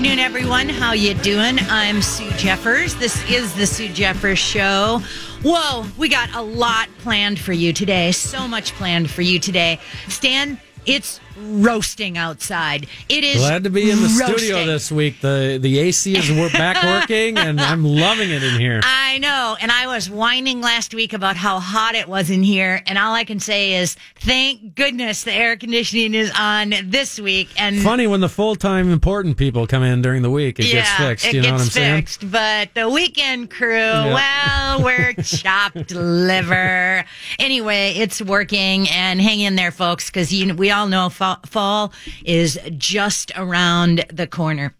afternoon, everyone. How you doing? I'm Sue Jeffers. This is the Sue Jeffers Show. Whoa, we got a lot planned for you today. So much planned for you today. Stan, it's roasting outside. It is glad to be in the roasting. studio this week. the The AC is wor- back working, and I'm loving it in here. I know, and I was whining last week about how hot it was in here, and all I can say is, thank goodness the air conditioning is on this week. And Funny when the full time important people come in during the week, it yeah, gets fixed. It you know gets what I'm saying? fixed, but the weekend crew, well, we're chopped liver. Anyway, it's working, and hang in there, folks, because you we all know fall, is just around the corner.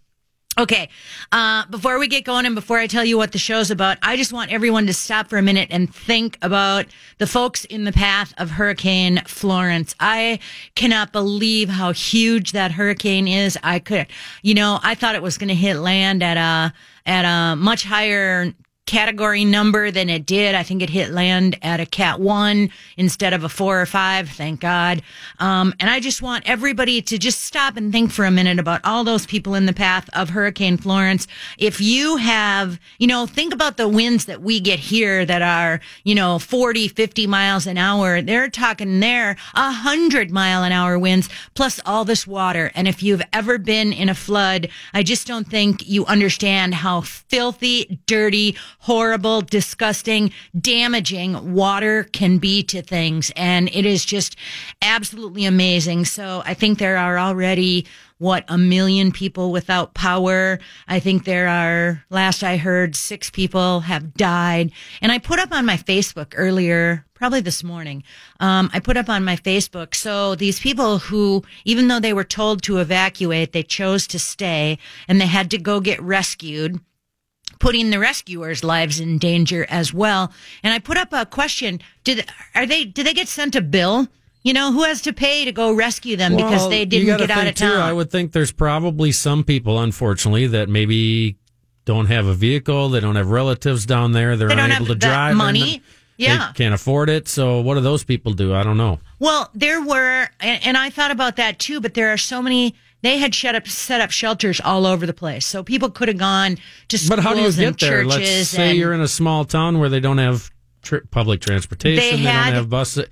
Okay. Uh, before we get going and before I tell you what the show's about, I just want everyone to stop for a minute and think about the folks in the path of Hurricane Florence. I cannot believe how huge that hurricane is. I could, you know, I thought it was going to hit land at a, at a much higher category number than it did. I think it hit land at a cat one instead of a four or five. Thank God. Um, and I just want everybody to just stop and think for a minute about all those people in the path of Hurricane Florence. If you have, you know, think about the winds that we get here that are, you know, 40, 50 miles an hour. They're talking there a hundred mile an hour winds plus all this water. And if you've ever been in a flood, I just don't think you understand how filthy, dirty, horrible, disgusting, damaging water can be to things. And it is just absolutely amazing. So I think there are already what a million people without power. I think there are, last I heard, six people have died. And I put up on my Facebook earlier, probably this morning, um, I put up on my Facebook. So these people who, even though they were told to evacuate, they chose to stay and they had to go get rescued putting the rescuers' lives in danger as well. And I put up a question: Did are they? Did they get sent a bill? You know, who has to pay to go rescue them because they didn't get out of town? Too, I would think there's probably some people, unfortunately, that maybe don't have a vehicle. They don't have relatives down there. They're They unable to drive. money. Yeah. They can't afford it. So what do those people do? I don't know. Well, there were, and, and I thought about that too. But there are so many. They had set up set up shelters all over the place, so people could have gone to schools But how do you and get there? churches. Let's say you're in a small town where they don't have tri- public transportation. They They, had- don't have buses.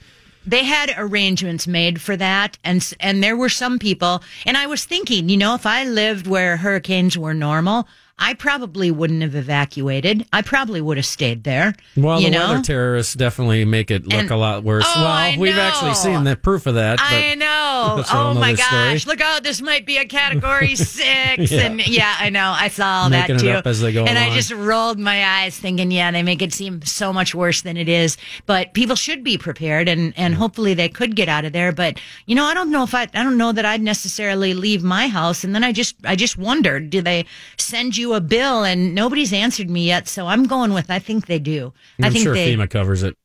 they had arrangements made for that and and there were some people and I was thinking, you know, if I lived where hurricanes were normal, I probably wouldn't have evacuated. I probably would have stayed there. Well, you the know? weather terrorists definitely make it look And- a lot worse. Oh, well, I we've know. actually seen the proof of that. I know. that's a whole Oh my nother story. gosh. Look out. This might be a category six. Yeah. And yeah, I know. I saw all Making that too. as they go and I just rolled my eyes thinking, yeah, they make it seem so much worse than it is. But people should be prepared and, and hopefully they could get out of there. But, you know, I don't know if I, I don't know that I'd necessarily leave my house. And then I just, I just wondered, do they send you a bill? And nobody's answered me yet. So I'm going with, I think they do. I I'm think sure they, FEMA covers it.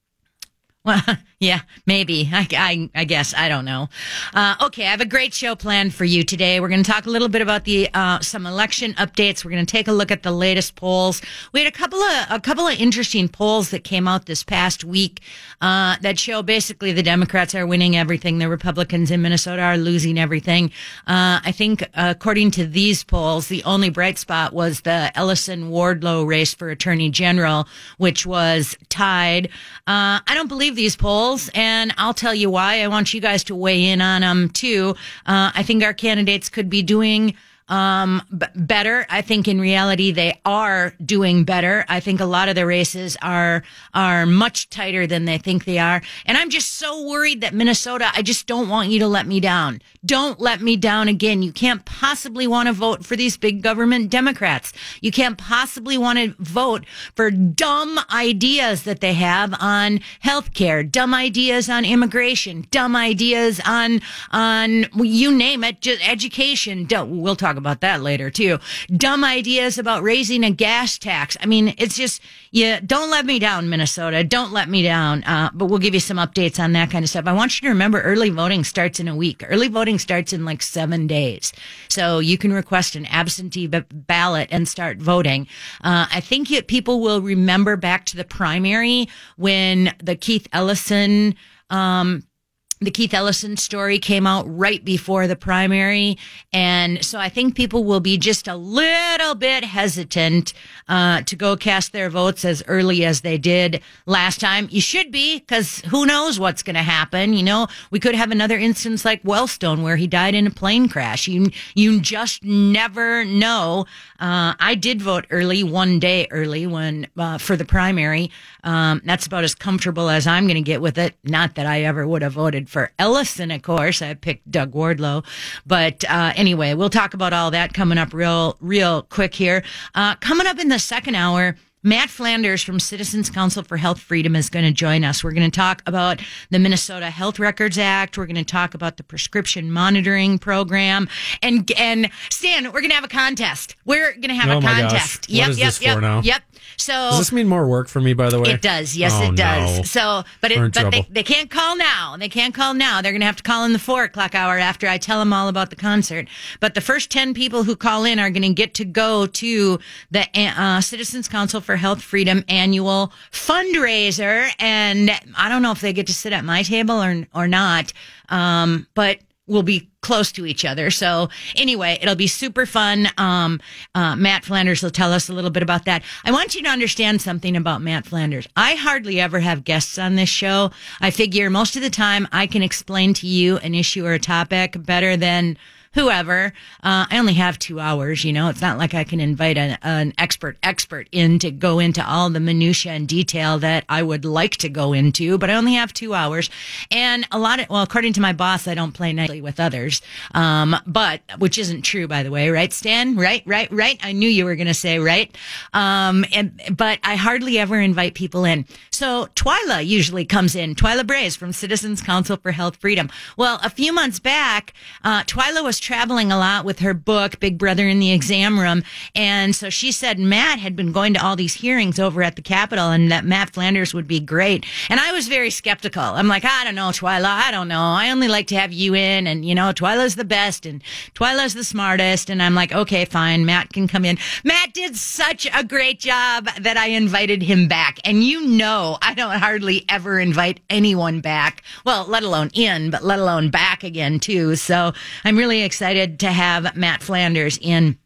well, yeah, maybe. I, I, I guess. I don't know. Uh, okay, I have a great show planned for you today. We're going to talk a little bit about the uh, some election updates. We're going to take a look at the latest polls. We had a couple of a couple of interesting polls that came out this past week uh, that show basically the Democrats are winning everything. The Republicans in Minnesota are losing everything. Uh, I think, according to these polls, the only bright spot was the Ellison Wardlow race for Attorney General, which was tied. Uh, I don't believe these polls, and I'll tell you why. I want you guys to weigh in on them too. Uh, I think our candidates could be doing um b- better. I think in reality they are doing better. I think a lot of the races are are much tighter than they think they are. And i'm just so worried that minnesota i just don't want you to let me down. Don't let me down again. You can't possibly want to vote for these big government democrats. You can't possibly want to vote for dumb ideas that they have on healthcare dumb ideas on immigration dumb ideas on on you name it just education. Don't- we'll talk about that later too. Dumb ideas about raising a gas tax. I mean it's just yeah don't let me down minnesota. Don't let me down. Uh, but we'll give you some updates on that kind of stuff. I want you to remember early voting starts in a week. Early voting starts in like seven days. So you can request an absentee b- ballot and start voting. Uh, i think people will remember back to the primary when the keith ellison um, the Keith Ellison story came out right before the primary. And so I think people will be just a little bit hesitant uh, to go cast their votes as early as they did last time. You should be, because who knows what's going to happen. You know, we could have another instance like Wellstone where he died in a plane crash. You, you just never know. Uh, I did vote early, one day early when, uh, for the primary. Um, that's about as comfortable as I'm going to get with it. Not that I ever would have voted for Ellison, of course. I picked Doug Wardlow. But uh, anyway, we'll talk about all that coming up real, real quick here. Uh, coming up in the second hour, Matt Flanders from Citizens Council for Health Freedom is going to join us. We're going to talk about the Minnesota Health Records Act. We're going to talk about the prescription monitoring program. And, and Stan, we're going to have a contest. We're going to have Oh a gosh. contest. What Yep, is yep, this yep, for now? yep. So Does this mean more work for me, by the way? it does. Yes, Oh, it does. no. So, but We're it, but they, they can't call now. They can't call now. They're going to have to call in the four o'clock hour after I tell them all about the concert. But the first 10 people who call in are going to get to go to the uh, Citizens Council for Health Freedom annual fundraiser. And I don't know if they get to sit at my table or, or not. Um, but we'll be close to each other. So anyway, it'll be super fun. Um, uh, Matt Flanders will tell us a little bit about that. I want you to understand something about Matt Flanders. I hardly ever have guests on this show. I figure most of the time I can explain to you an issue or a topic better than whoever. Uh, I only have two hours, you know, it's not like I can invite an, an expert expert in to go into all the minutia and detail that I would like to go into, but I only have two hours. And a lot of, well, according to my boss, I don't play nicely with others. Um, but, which isn't true, by the way, right, Stan? Right, right, right. I knew you were going to say right. Um, and, but I hardly ever invite people in. So Twila usually comes in, Twila Brase from Citizens Council for Health Freedom. Well, a few months back, uh, Twila was traveling a lot with her book, Big Brother in the Exam Room. And so she said Matt had been going to all these hearings over at the Capitol and that Matt Flanders would be great. And I was very skeptical. I'm like, I don't know, Twila. I don't know. I only like to have you in and, you know, Twila's the best and Twila's the smartest. And I'm like, okay, fine. Matt can come in. Matt did such a great job that I invited him back. And you know, I don't hardly ever invite anyone back. Well, let alone in, but let alone back again too. So I'm really excited to have Matt Flanders in.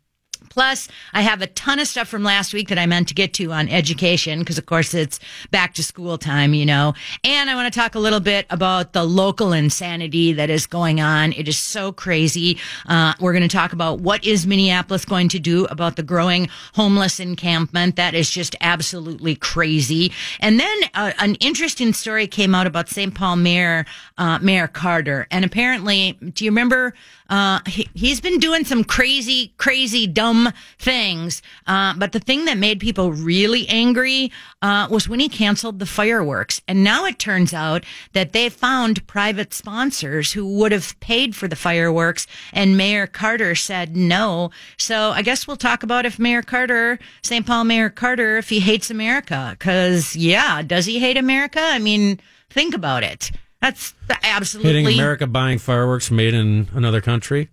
Plus, I have a ton of stuff from last week that I meant to get to on education because, of course, it's back to school time, you know. And I want to talk a little bit about the local insanity that is going on. It is so crazy. Uh, we're going to talk about what is Minneapolis going to do about the growing homeless encampment. That is just absolutely crazy. And then uh, an interesting story came out about St. Paul Mayor uh, Mayor Carter, and apparently, do you remember? Uh, he, he's been doing some crazy, crazy, dumb things. Uh, but the thing that made people really angry uh, was when he canceled the fireworks. And now it turns out that they found private sponsors who would have paid for the fireworks, and Mayor Carter said no. So I guess we'll talk about if Mayor Carter, St. Paul Mayor Carter, if he hates America. Because, yeah, does he hate America? I mean, think about it. That's absolutely Hitting America buying fireworks made in another country.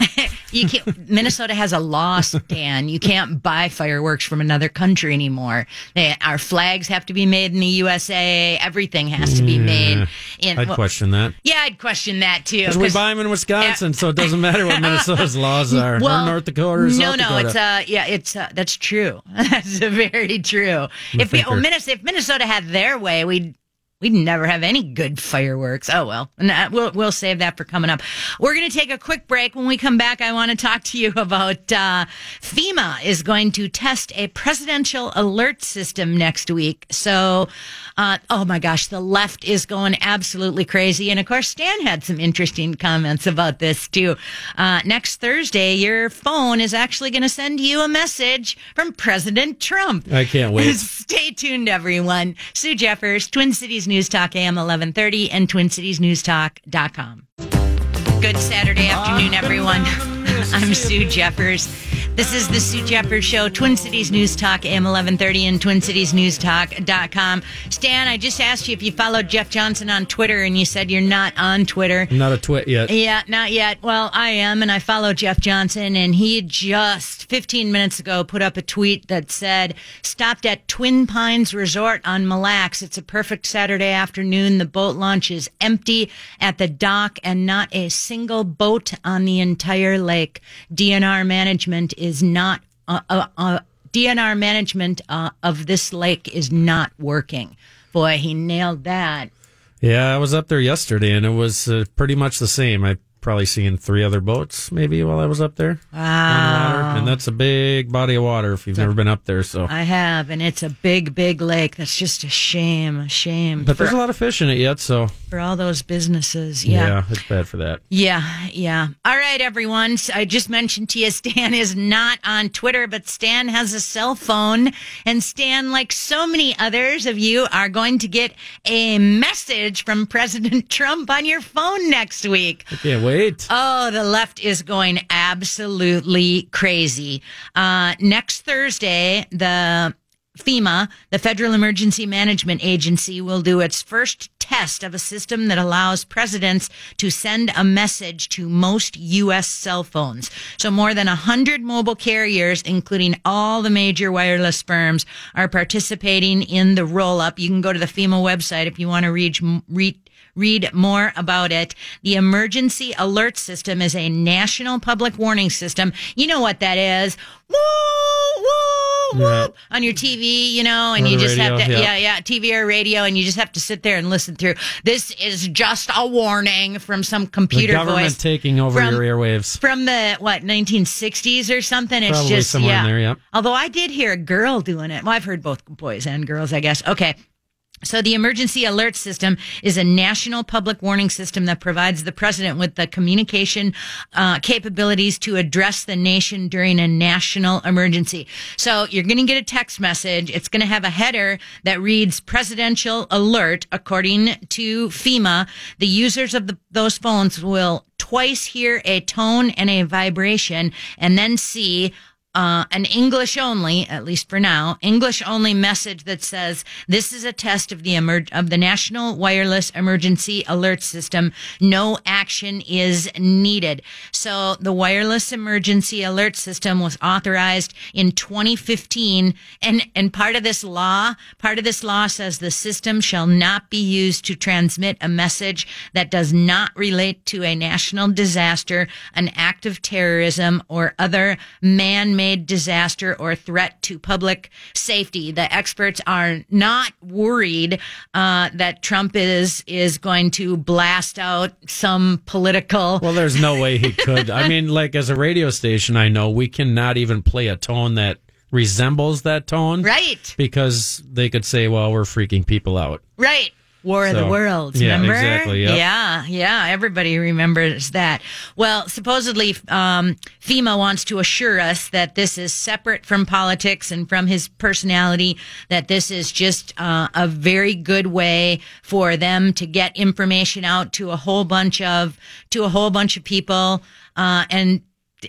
you can't. Minnesota has a law, Stan. You can't buy fireworks from another country anymore. They, our flags have to be made in the USA. Everything has to be made in. I'd well, question that. yeah, I'd question that too. Because we buy them in Wisconsin, so it doesn't matter what Minnesota's laws are. well, or North Dakota or no, South no, Dakota. it's uh, yeah, it's uh, that's true. that's very true. If, we, well, Minnesota, if Minnesota had their way, we'd we'd never have any good fireworks. Oh well, Nah, we'll we'll save that for coming up. We're gonna take a quick break. When we come back, I want to talk to you about uh, FEMA is going to test a presidential alert system next week. So. Uh, oh my gosh, the left is going absolutely crazy. And of course, Stan had some interesting comments about this too. Uh, next Thursday, your phone is actually going to send you a message from President Trump. I can't wait. Stay tuned, everyone. Sue Jeffers, Twin Cities News Talk AM 1130 and TwinCitiesNewsTalk.com. Good Saturday afternoon, everyone. I'm Sue Jeffers. This is the Sue Jeffers Show, Twin Cities News Talk, AM 1130 and TwinCitiesNewsTalk.com. Stan, I just asked you if you followed Jeff Johnson on Twitter, and you said you're not on Twitter. Not a twit yet. Yeah, not yet. Well, I am, and I follow Jeff Johnson, and he just 15 minutes ago put up a tweet that said, stopped at Twin Pines Resort on Mille Lacs. It's a perfect Saturday afternoon. The boat launch is empty at the dock and not a single boat on the entire lake. DNR management is not uh, uh, uh, DNR management uh, of this lake is not working. Boy, he nailed that. Yeah, I was up there yesterday, and it was uh, pretty much the same. I probably seen three other boats maybe while I was up there. Wow. And that's a big body of water if you've never been up there. So, I have, and it's a big, big lake. That's just a shame, a shame but for, there's a lot of fish in it yet. So, for all those businesses. yeah, Yeah. it's bad for that. Yeah, yeah. All right, everyone. So I just mentioned to you, Stan is not on Twitter, but Stan has a cell phone. And Stan, like so many others of you, are going to get a message from President Trump on your phone next week. I can't wait. Oh, the left is going absolutely crazy. Uh, next Thursday, the FEMA, the Federal Emergency Management Agency, will do its first test of a system that allows presidents to send a message to most U.S. cell phones. So more than 100 mobile carriers, including all the major wireless firms, are participating in the roll up. You can go to the FEMA website if you want to read, read Read more about it. The emergency alert system is a national public warning system. You know what that is. Woo, woo, woo. Yeah. On your TV, you know, and you the just have to, yeah. yeah, yeah, TV or radio, and you just have to sit there and listen through. This is just a warning from some The computer government voice taking over from- your airwaves. from the what 1960s or something. It's Probably just somewhere in yeah. there, yep. Although I did hear a girl doing it. Well, I've heard both boys and girls, I guess. Okay. So the emergency alert system is a national public warning system that provides the president with the communication uh, capabilities to address the nation during a national emergency. So you're going to get a text message. It's going to have a header that reads presidential alert. According to FEMA, the users of the, those phones will twice hear a tone and a vibration and then see uh, an English only, at least for now, English only message that says this is a test of the of the National Wireless Emergency Alert System. No action is needed. So the Wireless Emergency Alert System was authorized in 2015, and and part of this law, part of this law says the system shall not be used to transmit a message that does not relate to a national disaster, an act of terrorism, or other man-made disaster or threat to public safety. The experts are not worried uh, that Trump is is going to blast out some political. Well, there's no way he could. I mean, like as a radio station, I know we cannot even play a tone that resembles that tone. Right, Because they could say, well, we're freaking people out. right. War of the Worlds, yeah, remember? exactly, yep. Yeah, yeah. Everybody remembers that. Well, supposedly, um, FEMA wants to assure us that this is separate from politics and from his personality, that this is just uh, a very good way for them to get information out to a whole bunch of, to a whole bunch of people. Uh, and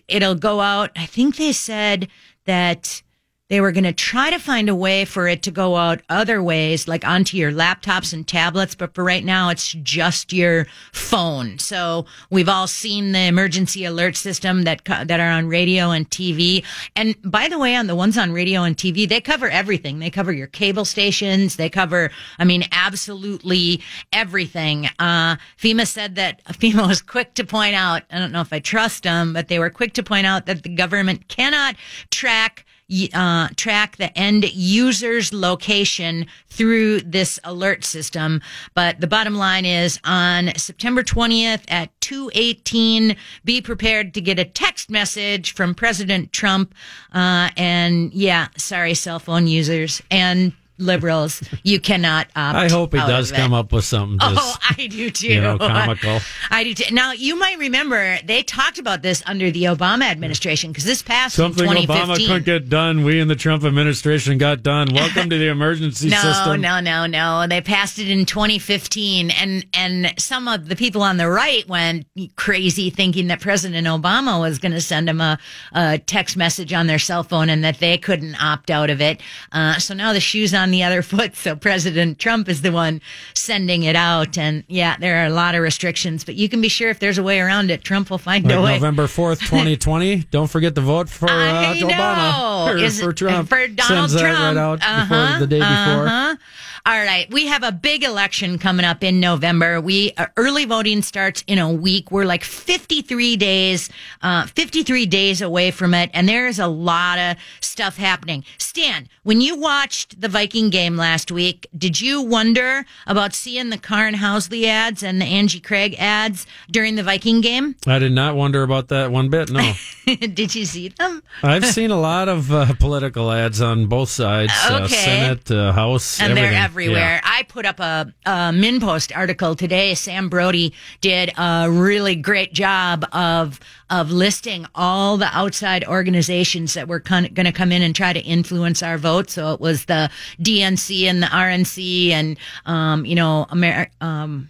it'll go out. I think they said that they were going to try to find a way for it to go out other ways, like onto your laptops and tablets. But for right now, it's just your phone. So we've all seen the emergency alert system that that are on radio and TV. And by the way, on the ones on radio and TV, they cover everything. They cover your cable stations. They cover, I mean, absolutely everything. Uh, FEMA said that FEMA was quick to point out. I don't know if I trust them, but they were quick to point out that the government cannot track uh, track the end user's location through this alert system. But the bottom line is on September 20th at 218, be prepared to get a text message from President Trump. Uh, and yeah, sorry, cell phone users. And liberals. You cannot opt I hope he does come up with something Oh, I do too. you know, comical. I do too. Now, you might remember they talked about this under the Obama administration because this passed Something in Obama 2015. couldn't get done, we in the Trump administration got done. Welcome to the emergency no, system. no, no, no. They passed it in 2015, and and some of the people on the right went crazy, thinking that President Obama was going to send them a, a text message on their cell phone and that they couldn't opt out of it. Uh, so now the shoe's on the other foot. So President Trump is the one sending it out, and yeah, there are a lot of restrictions, but you can be sure if there's a way around it, Trump will find Like a way. November 4th, 2020. Don't forget to vote for uh, Obama. Or Is- for Trump. For Donald Sends that Trump. right out Uh-huh, before the day before. All right, we have a big election coming up in November. We uh, early voting starts in a week. We're like 53 days, uh, 53 days away from it, and there is a lot of stuff happening. Stan, when you watched the Viking game last week, did you wonder about seeing the Karin Housley ads and the Angie Craig ads during the Viking game? I did not wonder about that one bit. No. did you see them? I've seen a lot of uh, political ads on both sides uh, Okay. Senate, uh, House, and everything. Everywhere. Yeah. I put up a, a MinnPost article today. Sam Brodey did a really great job of of listing all the outside organizations that were con- going to come in and try to influence our vote. So it was the DNC and the RNC and um, you know Amer- um,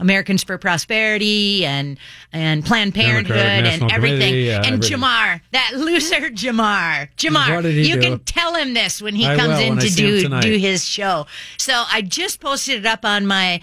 Americans for Prosperity and and Planned Parenthood and everything. Yeah, and everything. Jamar, that loser Jamar. Jamar, What did he you do? can tell him this when he I comes in to do do his show. So I just posted it up on my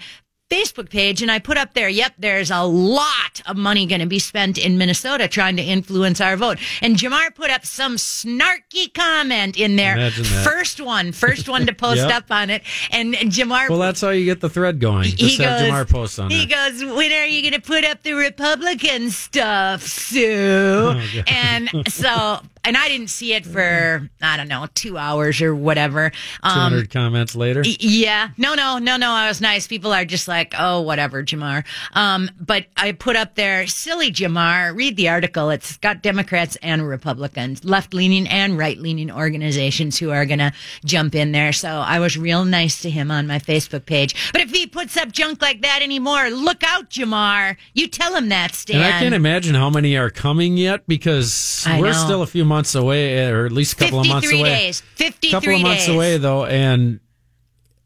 Facebook page and I put up there, yep, there's a lot of money going to be spent in Minnesota trying to influence our vote. And Jamar put up some snarky comment in there. Imagine that. First one, first one to post Yep. up on it. And, Jamar Well, that's how you get the thread going. Just he goes, Jamar post on he there. goes, when are you going to put up the Republican stuff, Sue? Oh, and so, and I didn't see it for, I don't know, two hours or whatever. Um, 200 comments later. y- yeah, no, no, no, no. I was nice. People are just like, oh, whatever, Jamar. Um, but I put up there, silly Jamar. Read the article. It's got Democrats and Republicans, left leaning and right leaning organizations who are going to jump in there. So I was real nice to him on my Facebook page. But if he puts up junk like that anymore, look out, Jamar. You tell him that, Stan. and I can't imagine how many are coming yet because I we're know. still a few months away, or at least a couple of months 53 away. days. 53 couple of months days. away though, and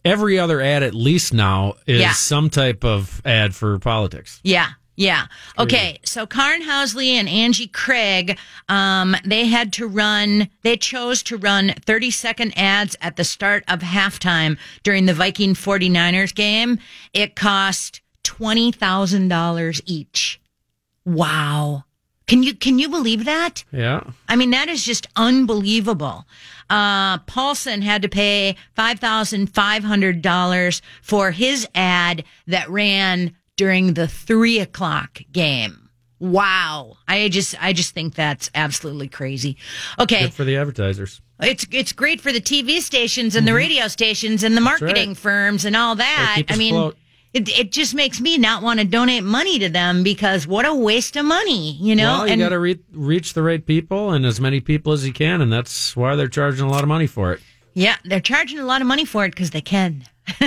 every other ad at least now is Yeah. some type of ad for politics. Yeah. Yeah. Okay. So Karin Housley and Angie Craig, um, they had to run, they chose to run 30 second ads at the start of halftime during the Viking 49ers game. It cost $20,000 each. Wow. Can you, can you believe that? Yeah. I mean, that is just unbelievable. Uh, Paulsen had to pay $5,500 for his ad that ran during the three o'clock game. Wow. I just, I just think that's absolutely crazy. Okay. Good for the advertisers. It's, it's great for the TV stations and the radio stations and the marketing Mm-hmm. right. firms and all that. I mean, afloat. It, it just makes me not want to donate money to them because what a waste of money, you know? well, you got to re- reach the right people and as many people as you can, and that's why they're charging a lot of money for it. Yeah, they're charging a lot of money for it because they can.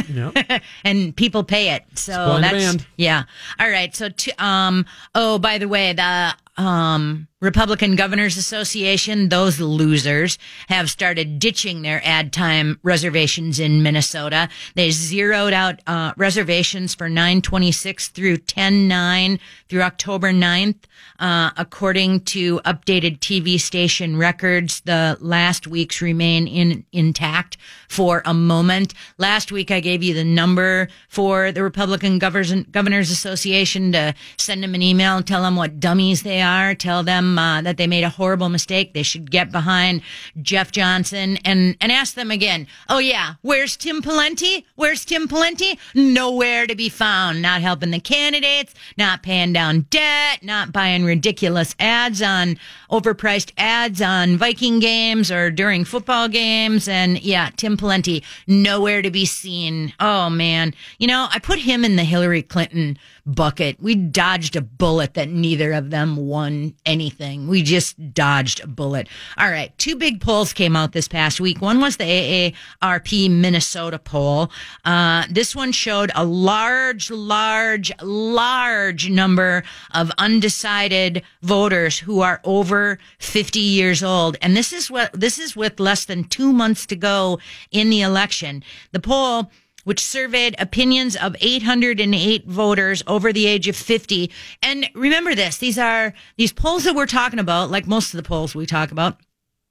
Yep. and people pay it. So that's yeah. All right. So to, um oh by the way, the um Republican Governors Association, those losers have started ditching their ad time reservations in Minnesota. They zeroed out uh reservations for 926 through 109 through October 9th. Uh, according to updated TV station records, the last weeks remain in intact for a moment. Last week, I gave you the number for the Republican Governors, Governors Association to send them an email, and tell them what dummies they are, tell them uh, that they made a horrible mistake. They should get behind Jeff Johnson and and ask them again. Oh yeah, where's Tim Pawlenty? Where's Tim Pawlenty? Nowhere to be found. Not helping the candidates, not paying down debt, not buying ridiculous ads on overpriced ads on Viking games or during football games. And yeah, Tim Pawlenty, nowhere to be seen. Oh man. You know, I put him in the Hillary Clinton bucket. We dodged a bullet that neither of them won anything. We just dodged a bullet. All right. Two big polls came out this past week. One was the AARP Minnesota poll. Uh, this one showed a large, large, large number of undecided voters who are over 50 years old. And this is what, this is with less than two months to go in the election. The poll which surveyed opinions of 808 voters over the age of 50. And remember this, these are these polls that we're talking about, like most of the polls we talk about,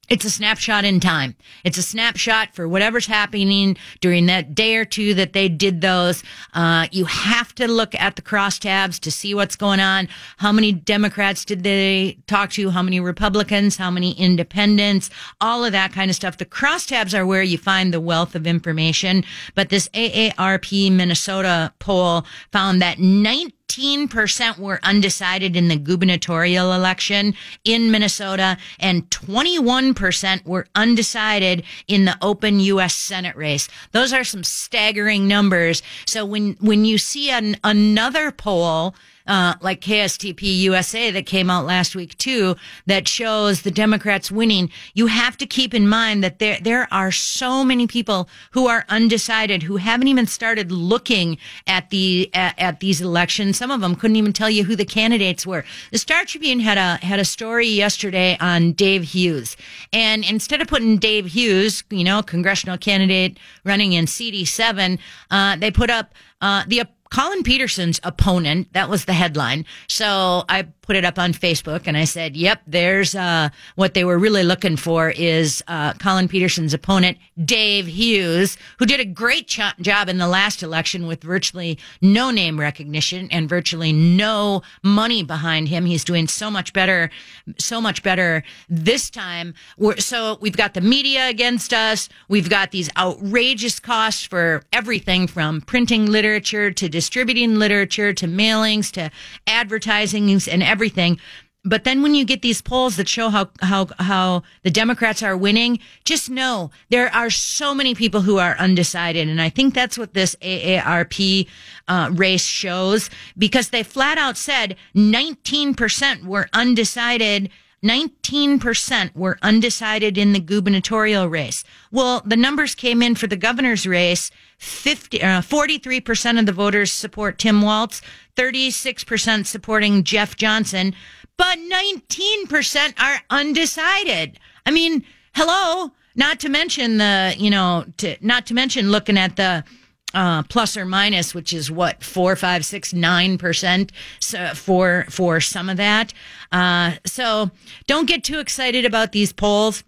it's a snapshot in time. It's a snapshot for whatever's happening during that day or two that they did those. Uh, you have to look at the crosstabs to see what's going on. How many Democrats did they talk to? How many Republicans? How many independents? All of that kind of stuff. The crosstabs are where you find the wealth of information. But this AARP Minnesota poll found that 19 15% were undecided in the gubernatorial election in Minnesota and 21% were undecided in the open U.S. Senate race. Those are some staggering numbers. So when, when you see an, another poll uh, like KSTP USA that came out last week too, that shows the Democrats winning. You have to keep in mind that there, there are so many people who are undecided, who haven't even started looking at the, at, at these elections. Some of them couldn't even tell you who the candidates were. The Star Tribune had a, had a story yesterday on Dave Hughes. And instead of putting Dave Hughes, you know, congressional candidate running in CD7, uh, they put up, uh, the Collin Peterson's opponent. That was the headline. So I put it up on Facebook and I said, yep, there's, uh, what they were really looking for is, uh, Collin Peterson's opponent, Dave Hughes, who did a great job in the last election with virtually no name recognition and virtually no money behind him. He's doing so much better, so much better this time. We're, so we've got the media against us. We've got these outrageous costs for everything from printing literature to distributing literature to mailings to advertising and everything. But then when you get these polls that show how, how, how the Democrats are winning, just know there are so many people who are undecided. And I think that's what this AARP uh, race shows because they flat out said 19% were undecided 19% were undecided in the gubernatorial race. Well, the numbers came in for the governor's race. 50, uh, 43% of the voters support Tim Walz, 36% supporting Jeff Johnson, but 19% are undecided. I mean, hello, not to mention the, you know, to, not to mention looking at the, uh, plus or minus, which is what four, five, six, nine percent for for some of that. Uh, so don't get too excited about these polls.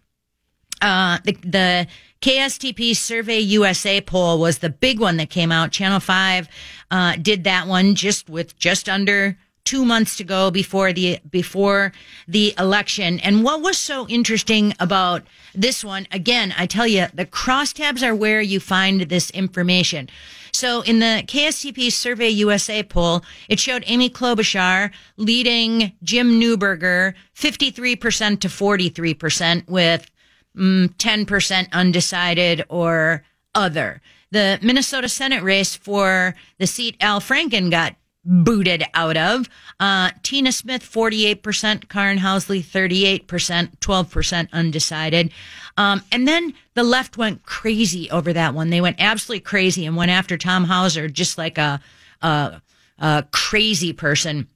Uh, the, the KSTP Survey USA poll was the big one that came out. Channel Five uh, did that one just with just under two months to go before the before the election. And what was so interesting about this one, again, I tell you, the crosstabs are where you find this information. So in the KSTP Survey USA poll, it showed Amy Klobuchar leading Jim Newberger 53% to 43% with mm, 10% undecided or other. The Minnesota Senate race for the seat Al Franken got booted out of. Uh, Tina Smith, 48%, Karin Housley, 38%, 12% undecided. Um, and then the left went crazy over that one. They went absolutely crazy and went after Tom Hauser just like a, a, a crazy person.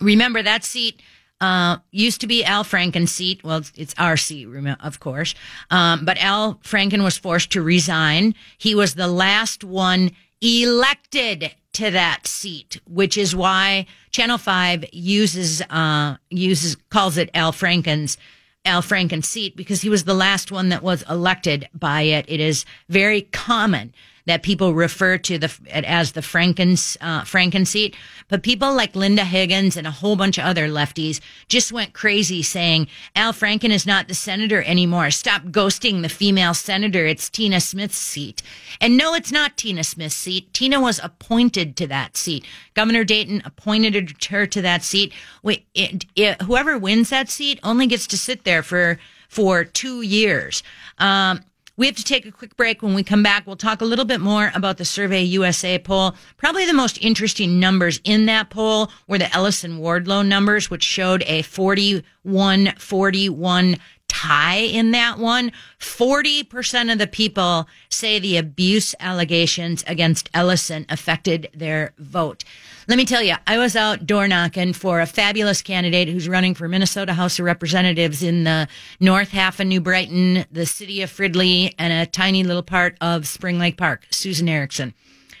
Remember that seat uh, used to be Al Franken's seat. Well, it's our seat, of course. Um, but Al Franken was forced to resign. He was the last one elected to that seat, which is why Channel Five uses uh, uses calls it Al Franken's Al Franken's seat because he was the last one that was elected by it. It is very common that people refer to the as the Franken's uh, Franken seat. But people like Linda Higgins and a whole bunch of other lefties just went crazy saying Al Franken is not the senator anymore. Stop ghosting the female senator. It's Tina Smith's seat. And no, it's not Tina Smith's seat. Tina was appointed to that seat. Governor Dayton appointed her to that seat. It, it, whoever wins that seat only gets to sit there for for two years. Um, We have to take a quick break. When we come back, we'll talk a little bit more about the Survey USA poll. Probably the most interesting numbers in that poll were the Ellison Wardlow numbers, which showed a 41 41 tie in that one. 40% of the people say the abuse allegations against Ellison affected their vote. Let me tell you, I was out door knocking for a fabulous candidate who's running for Minnesota House of Representatives in the north half of New Brighton, the city of Fridley, and a tiny little part of Spring Lake Park, Susan Erickson.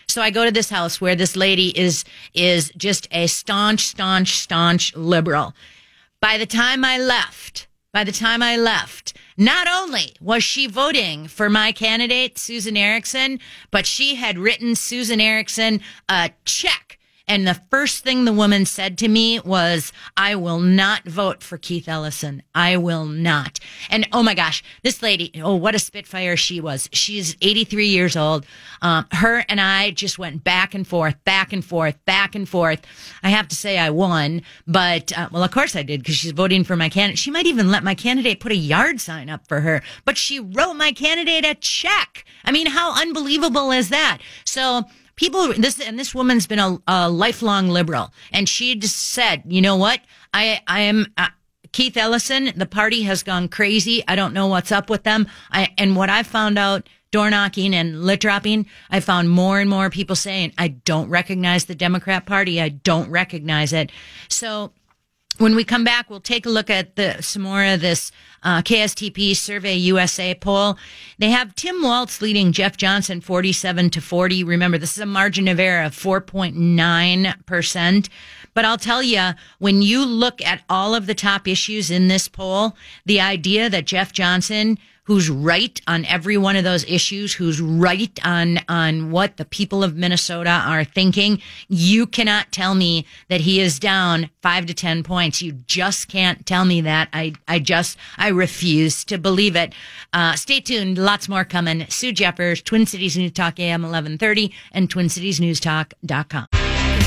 So I go to this house where this lady is is just a staunch, staunch, staunch liberal. By the time I left, by the time I left, not only was she voting for my candidate, Susan Erickson, but she had written Susan Erickson a check and the first thing the woman said to me was, I will not vote for Keith Ellison. I will not. And oh my gosh, this lady, oh, what a spitfire she was. She's 83 years old. Um, her and I just went back and forth, back and forth, back and forth. I have to say I won, but, uh, well, of course I did because she's voting for my candidate. She might even let my candidate put a yard sign up for her, but she wrote my candidate a check. I mean, how unbelievable is that? So, people this and this woman's been a, a lifelong liberal. And she just said you know what? I i am uh, keith ellison. The party has gone crazy. I don't know what's up with them. I, and what i found out door knocking and lit dropping i found more and more people saying i don't recognize the democrat party. I don't recognize it. So when we come back, we'll take a look at the some more of this uh, KSTP Survey USA poll. They have Tim Walz leading Jeff Johnson 47 to 40. Remember, this is a margin of error of 4.9%. But I'll tell you, when you look at all of the top issues in this poll, the idea that Jeff Johnson who's right on every one of those issues, who's right on, on what the people of Minnesota are thinking. You cannot tell me that he is down five to 10 points. You just can't tell me that. I, I just, I refuse to believe it. Uh, stay tuned. Lots more coming. Sue Jeffers, Twin Cities News Talk AM 1130 and TwinCitiesNewsTalk.com.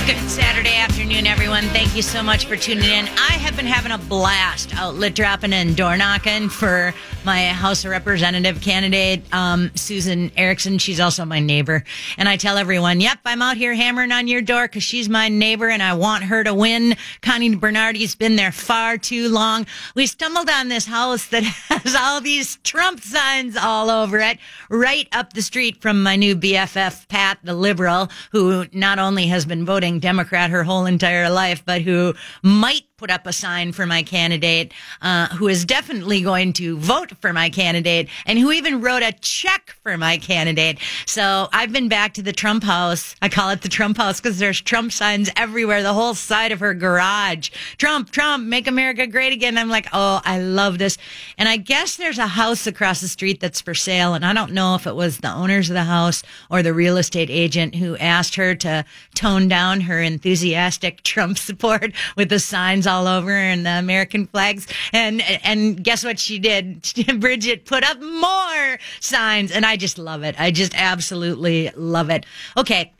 Good Saturday afternoon, everyone. Thank you so much for tuning in. I have been having a blast out lit dropping and door knocking for my House of Representative candidate, um, Susan Erickson. She's also my neighbor. And I tell everyone, yep, I'm out here hammering on your door because she's my neighbor and I want her to win. Connie Bernardy's been there far too long. We stumbled on this house that has all these Trump signs all over it, right up the street from my new BFF, Pat, the liberal, who not only has been voting Democrat her whole entire life, but who might put up a sign for my candidate, uh, who is definitely going to vote for my candidate, and who even wrote a check for my candidate. So I've been back to the Trump house. I call it the Trump house because there's Trump signs everywhere, the whole side of her garage. Trump, Trump, make America great again. I'm like, oh, I love this. And I guess there's a house across the street that's for sale. And I don't know if it was the owners of the house or the real estate agent who asked her to tone down her enthusiastic Trump support with the signs all over and the American flags. And and guess what she did? Bridget put up more signs, and I just love it. I just absolutely love it. Okay,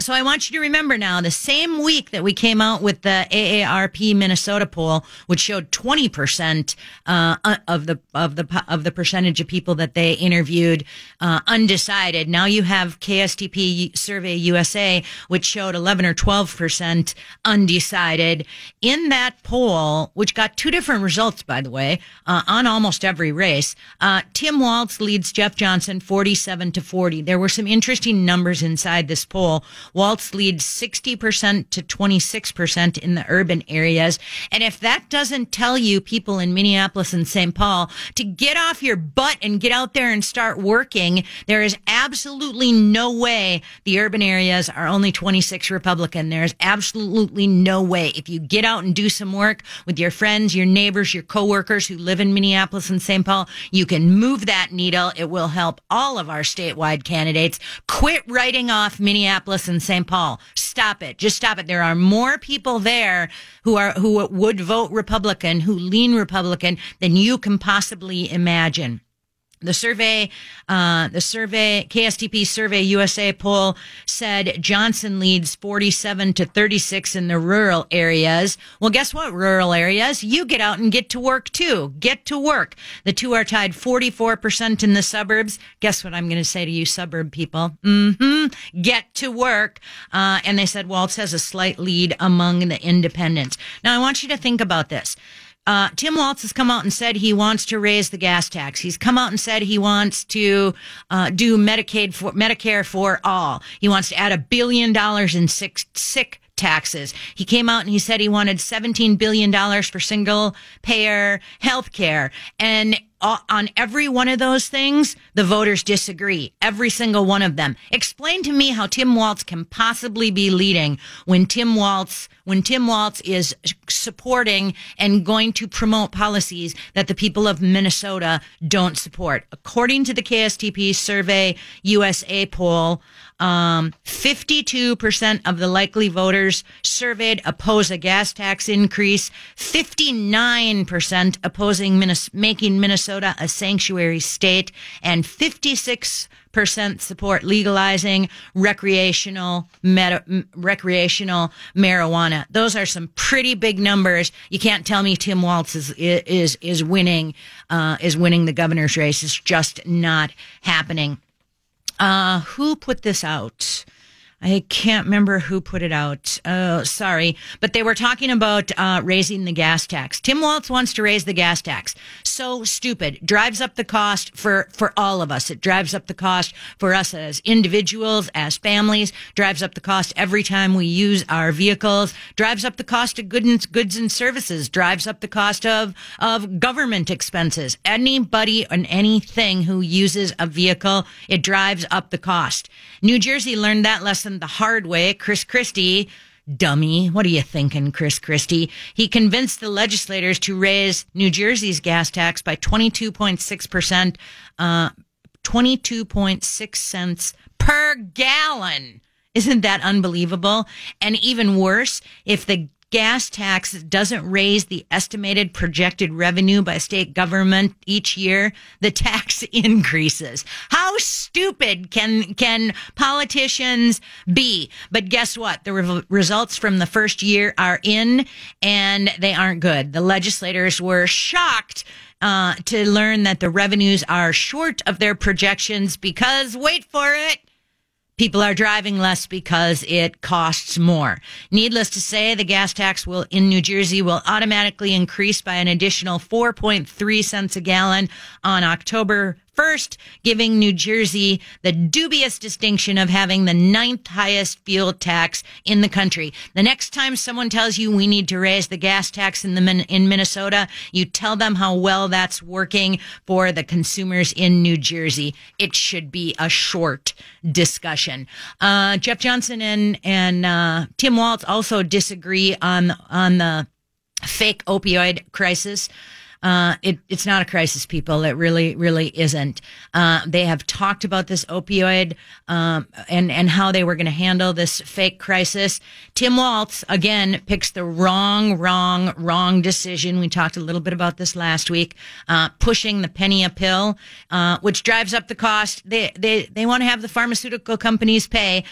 so I want you to remember now the same week that we came out with the AARP Minnesota poll, which showed 20% uh, of the of the of the percentage of people that they interviewed uh, undecided. Now you have KSTP Survey USA, which showed 11 or 12% undecided. In that poll, which got two different results, by the way, uh, on almost every race, uh, Tim Walz leads Jeff Johnson 47 to 40. There were some interesting numbers inside this poll. Walz leads 60% to 26% in the urban areas. And if that doesn't tell you people in Minneapolis and St. Paul to get off your butt and get out there and start working, there is absolutely no way the urban areas are only 26 Republican. There's absolutely no way. If you get out and do some work with your friends, your neighbors, your coworkers who live in Minneapolis and St. Paul, you can move that needle. It will help all of our statewide candidates. Quit writing off Minneapolis and St. Paul. Stop it. Just stop it. There are more people there who are, who would vote Republican, who lean Republican than you can possibly imagine. The survey, uh, the survey, KSTP Survey USA poll said Johnson leads 47 to 36 in the rural areas. Well, guess what, rural areas? You get out and get to work too. Get to work. The two are tied 44% in the suburbs. Guess what I'm going to say to you, suburb people? Mm-hmm. Get to work. Uh, and they said Walz has a slight lead among the independents. Now, I want you to think about this. Uh, Tim Walz has come out and said he wants to raise the gas tax. He's come out and said he wants to uh, do Medicaid for Medicare for all. He wants to add a billion dollars in sick, sick taxes. He came out and he said he wanted $17 billion for single payer health care. And Uh, on every one of those things, the voters disagree. Every single one of them. Explain to me how Tim Walz can possibly be leading when Tim Walz, when Tim Walz is supporting and going to promote policies that the people of Minnesota don't support. According to the KSTP Survey USA poll, um, 52% of the likely voters surveyed oppose a gas tax increase. 59% opposing making Minnesota a sanctuary state and 56 percent support legalizing recreational recreational marijuana. Those are some pretty big numbers. You can't tell me Tim Walz is is is winning uh, is winning the governor's race. It's just not happening. Uh, who put this out? I can't remember who put it out. Oh, sorry. But they were talking about uh, raising the gas tax. Tim Walz wants to raise the gas tax. So stupid. Drives up the cost for, for all of us. It drives up the cost for us as individuals, as families, drives up the cost every time we use our vehicles, drives up the cost of goods goods and services, drives up the cost of, of government expenses. Anybody and anything who uses a vehicle, it drives up the cost. New Jersey learned that lesson lesson the hard way. Chris Christie, dummy, what are you thinking, Chris Christie? He convinced the legislators to raise New Jersey's gas tax by 22.6%, uh, 22.6 cents per gallon. Isn't that unbelievable? And even worse, if the gas tax doesn't raise the estimated projected revenue by state government each year, the tax increases. How stupid can can politicians be? But guess what? The re- results from the first year are in and they aren't good. The legislators were shocked uh, to learn that the revenues are short of their projections because wait for it People are driving less because it costs more. Needless to say, the gas tax will in New Jersey will automatically increase by an additional 4.3 cents a gallon on October 1st, giving New Jersey the dubious distinction of having the ninth highest fuel tax in the country. The next time someone tells you we need to raise the gas tax in the in Minnesota, you tell them how well that's working for the consumers in New Jersey. It should be a short discussion. Uh, Jeff Johnson and and uh, Tim Walz also disagree on on the fake opioid crisis. Uh, it, it's not a crisis, people. It really, really isn't. Uh, they have talked about this opioid um, and and how they were going to handle this fake crisis. Tim Walz again picks the wrong, wrong, wrong decision. We talked a little bit about this last week. Uh, pushing the penny a pill, uh, which drives up the cost. They they they want to have the pharmaceutical companies pay.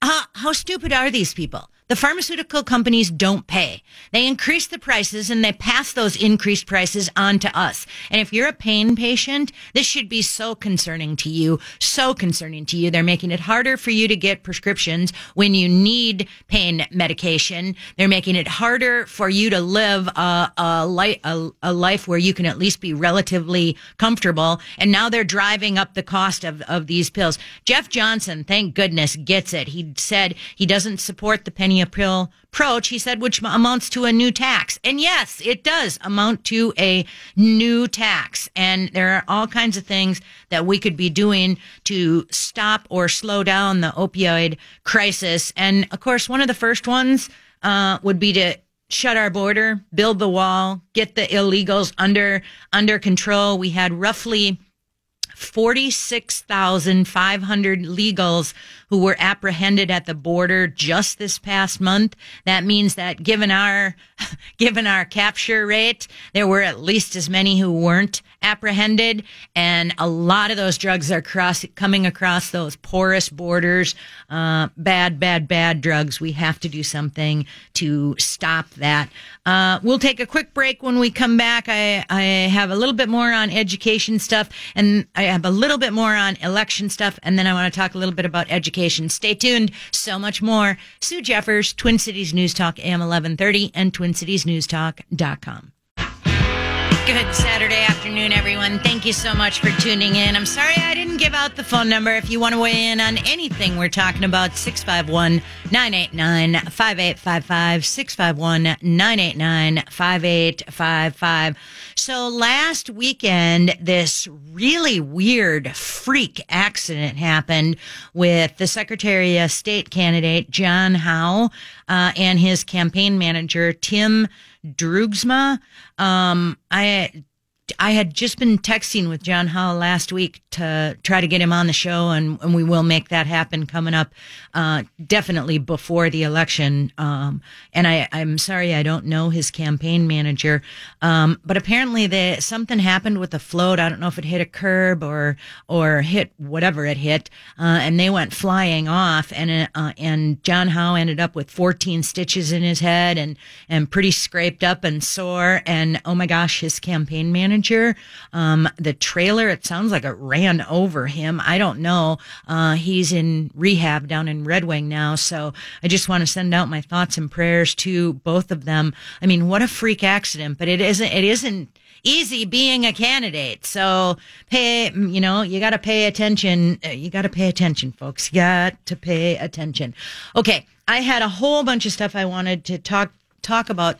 how stupid are these people? The pharmaceutical companies don't pay. They increase the prices and they pass those increased prices on to us. And if you're a pain patient, this should be so concerning to you, so concerning to you. They're making it harder for you to get prescriptions when you need pain medication. They're making it harder for you to live a, a, li- a, a life where you can at least be relatively comfortable. And now they're driving up the cost of, of these pills. Jeff Johnson, thank goodness, gets it. He said he doesn't support the penny a pill approach, he said, which amounts to a new tax. And yes, it does amount to a new tax. And there are all kinds of things that we could be doing to stop or slow down the opioid crisis. And of course, one of the first ones uh, would be to shut our border, build the wall, get the illegals under under control. We had roughly 46,500 legals who were apprehended at the border just this past month. That means that given our, given our capture rate, there were at least as many who weren't apprehended. And a lot of those drugs are cross, coming across those porous borders. Uh, bad, bad, bad drugs. We have to do something to stop that. Uh, we'll take a quick break when we come back. I, I have a little bit more on education stuff and I have a little bit more on election stuff. And then I want to talk a little bit about education. Stay tuned. So much more. Sue Jeffers, Twin Cities News Talk, AM 1130 and twincitiesnewstalk.com. Good Saturday afternoon, everyone. Thank you so much for tuning in. I'm sorry I didn't give out the phone number. If you want to weigh in on anything we're talking about, 651 989 5855. 651 989 5855. So last weekend, this really weird freak accident happened with the Secretary of State candidate, John Howe, uh, and his campaign manager, Tim Droogsma. Um, I I had just been texting with John Howe last week to try to get him on the show, and, and we will make that happen coming up, uh, definitely before the election. Um, and I, I'm sorry I don't know his campaign manager, um, but apparently the, something happened with the float. I don't know if it hit a curb or or hit whatever it hit, uh, and they went flying off. And uh, and John Howe ended up with 14 stitches in his head and and pretty scraped up and sore. And oh my gosh, his campaign manager manager. Um, the trailer, it sounds like it ran over him. I don't know. Uh, he's in rehab down in Red Wing now. So I just want to send out my thoughts and prayers to both of them. I mean, what a freak accident, but it isn't, it isn't, easy being a candidate. So pay, you know, you got to pay attention. Uh, you got to pay attention, folks. You got to pay attention. Okay. I had a whole bunch of stuff I wanted to talk, talk about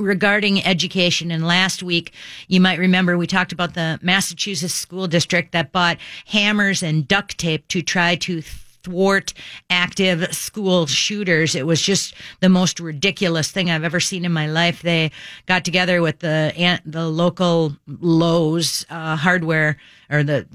regarding education. And last week, you might remember we talked about the Massachusetts school district that bought hammers and duct tape to try to thwart active school shooters. It was just the most ridiculous thing I've ever seen in my life. They got together with the the local Lowe's uh, hardware or the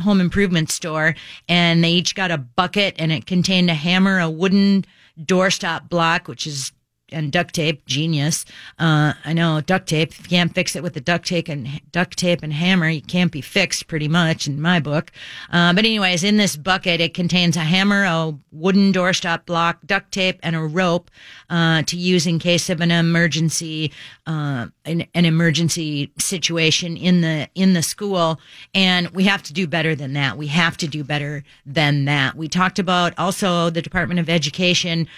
home improvement store, and they each got a bucket, and it contained a hammer, a wooden doorstop block, which is and duct tape, genius. Uh, I know duct tape. If you can't fix it with the duct tape and duct tape and hammer, you can't be fixed pretty much in my book. Uh, but anyways, in this bucket, it contains a hammer, a wooden doorstop block, duct tape, and a rope uh, to use in case of an emergency, uh, an, an emergency situation in the in the school. And we have to do better than that. We have to do better than that. We talked about also the Department of Education.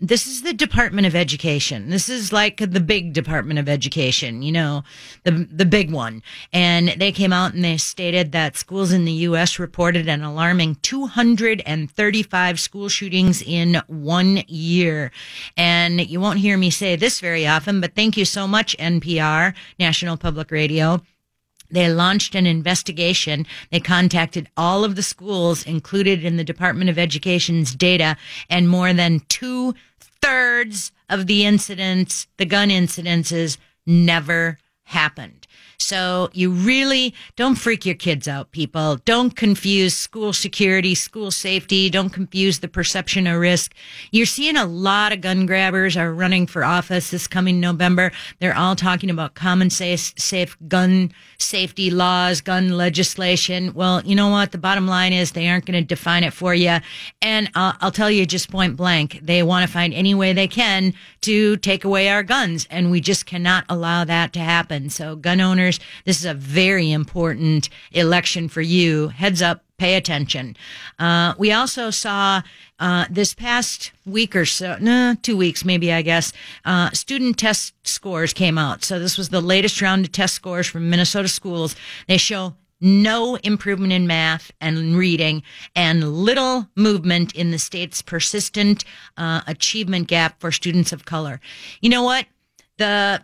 This is the Department of Education education. This is like the big Department of Education, you know, the the big one. And they came out and they stated that schools in the U.S. reported an alarming 235 school shootings in one year. And you won't hear me say this very often, but thank you so much, NPR, National Public Radio. They launched an investigation. They contacted all of the schools included in the Department of Education's data and more than two thirds of the incidents, the gun incidences, never happened. So you really don't freak your kids out, people. Don't confuse school security, school safety. Don't confuse the perception of risk. You're seeing a lot of gun grabbers are running for office this coming November. They're all talking about common safe, safe gun safety laws, gun legislation. Well, you know what? The bottom line is they aren't going to define it for you. And I'll, I'll tell you just point blank, they want to find any way they can to take away our guns. And we just cannot allow that to happen. So gun owners, this is a very important election for you. Heads up, pay attention. Uh, we also saw uh, this past week or so, no, two weeks maybe, I guess, uh, student test scores came out. So this was the latest round of test scores from Minnesota schools. They show no improvement in math and reading and little movement in the state's persistent uh, achievement gap for students of color. You know what? The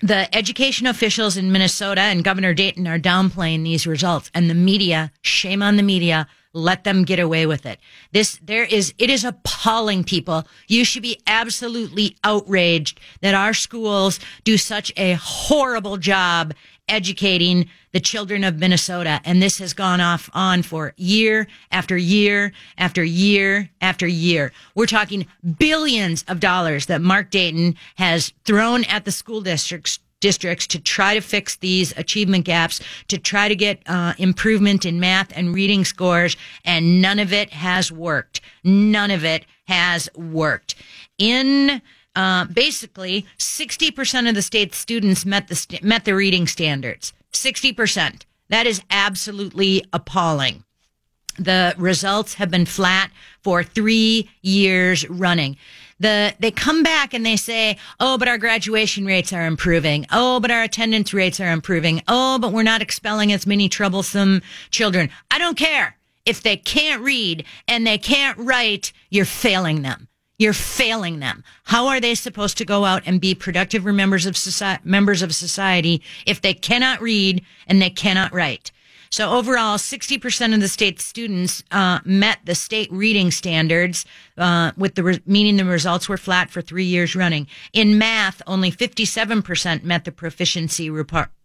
the education officials in Minnesota and Governor Dayton are downplaying these results and the media, shame on the media, let them get away with it. This, there is, it is appalling people. You should be absolutely outraged that our schools do such a horrible job educating the children of Minnesota. And this has gone off on for year after year after year after year. We're talking billions of dollars that Mark Dayton has thrown at the school districts districts to try to fix these achievement gaps, to try to get uh, improvement in math and reading scores, and none of it has worked. None of it has worked. In uh, basically, 60% of the state's students met the st- met the reading standards. 60%. That is absolutely appalling. The results have been flat for three years running. The, they come back and they say, Oh, but our graduation rates are improving. Oh, but our attendance rates are improving. Oh, but we're not expelling as many troublesome children. I don't care. If they can't read and they can't write, you're failing them. You're failing them. How are they supposed to go out and be productive members of society, members of society if they cannot read and they cannot write? So overall, 60% of the state students uh, met the state reading standards, uh, with the re- meaning the results were flat for three years running. In math, only 57% met the proficiency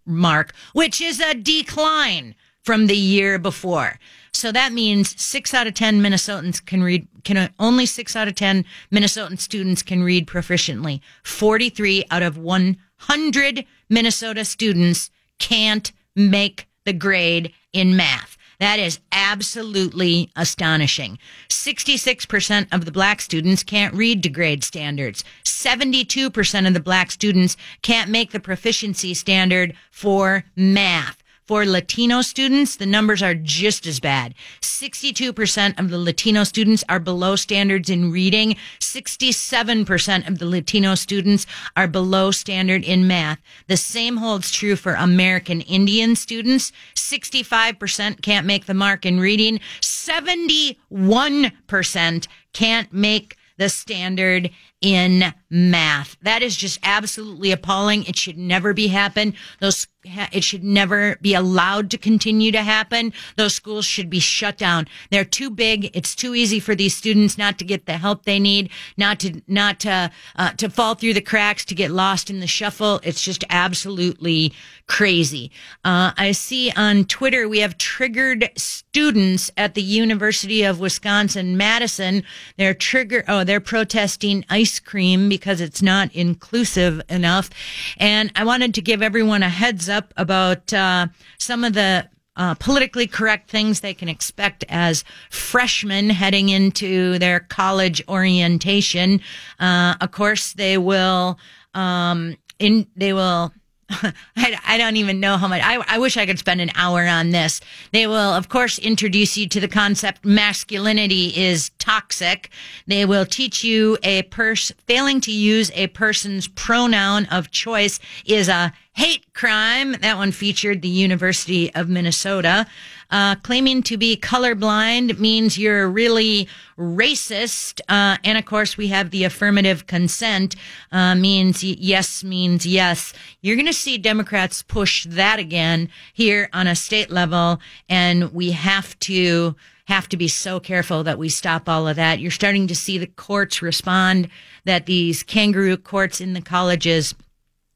mark, which is a decline from the year before. So that means six out of 10 Minnesotans can read, can only six out of 10 Minnesotan students can read proficiently. 43 out of 100 Minnesota students can't make the grade in math. That is absolutely astonishing. 66% of the black students can't read to grade standards. 72% of the black students can't make the proficiency standard for math. For Latino students, the numbers are just as bad. 62% of the Latino students are below standards in reading. 67% of the Latino students are below standard in math. The same holds true for American Indian students. 65% can't make the mark in reading. 71% can't make the standard in math. That is just absolutely appalling. It should never be happen. Those it should never be allowed to continue to happen. Those schools should be shut down. They're too big. It's too easy for these students not to get the help they need, not to not to uh, to fall through the cracks, to get lost in the shuffle. It's just absolutely crazy. Uh, I see on Twitter we have triggered students at the University of Wisconsin Madison. They're trigger. Oh, they're protesting ice cream because it's not inclusive enough. And I wanted to give everyone a heads up about uh, some of the uh, politically correct things they can expect as freshmen heading into their college orientation. Uh, of course, they will. Um, in they will I, I, don't even know how much. I, I wish I could spend an hour on this. They will, of course, introduce you to the concept masculinity is toxic. They will teach you a pers failing to use a person's pronoun of choice is a hate crime. That one featured the University of Minnesota. Uh, claiming to be colorblind means you're really racist. Uh, and of course, we have the affirmative consent uh, means yes means yes. You're going to see Democrats push that again here on a state level, and we have to have to be so careful that we stop all of that. You're starting to see the courts respond that these kangaroo courts in the colleges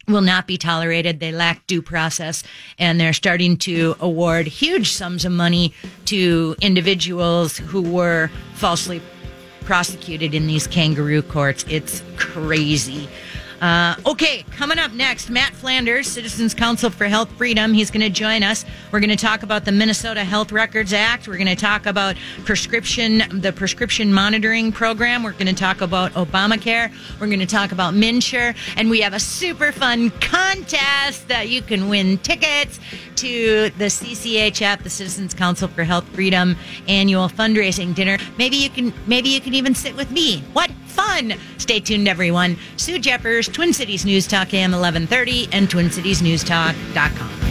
will not be tolerated. They lack due process and they're starting to award huge sums of money to individuals who were falsely prosecuted in these kangaroo courts. It's crazy. Uh, okay, coming up next, Matt Flanders, Citizens Council for Health Freedom. He's going to join us. We're going to talk about the Minnesota Health Records Act. We're going to talk about prescription, the prescription monitoring program. We're going to talk about Obamacare. We're going to talk about MNsure, and we have a super fun contest that you can win tickets to the CCHF, the Citizens Council for Health Freedom annual fundraising dinner. Maybe you can, maybe you can even sit with me. What fun! Stay tuned, everyone. Sue Jeffers, Twin Cities News Talk AM 1130 and TwinCitiesNewsTalk.com.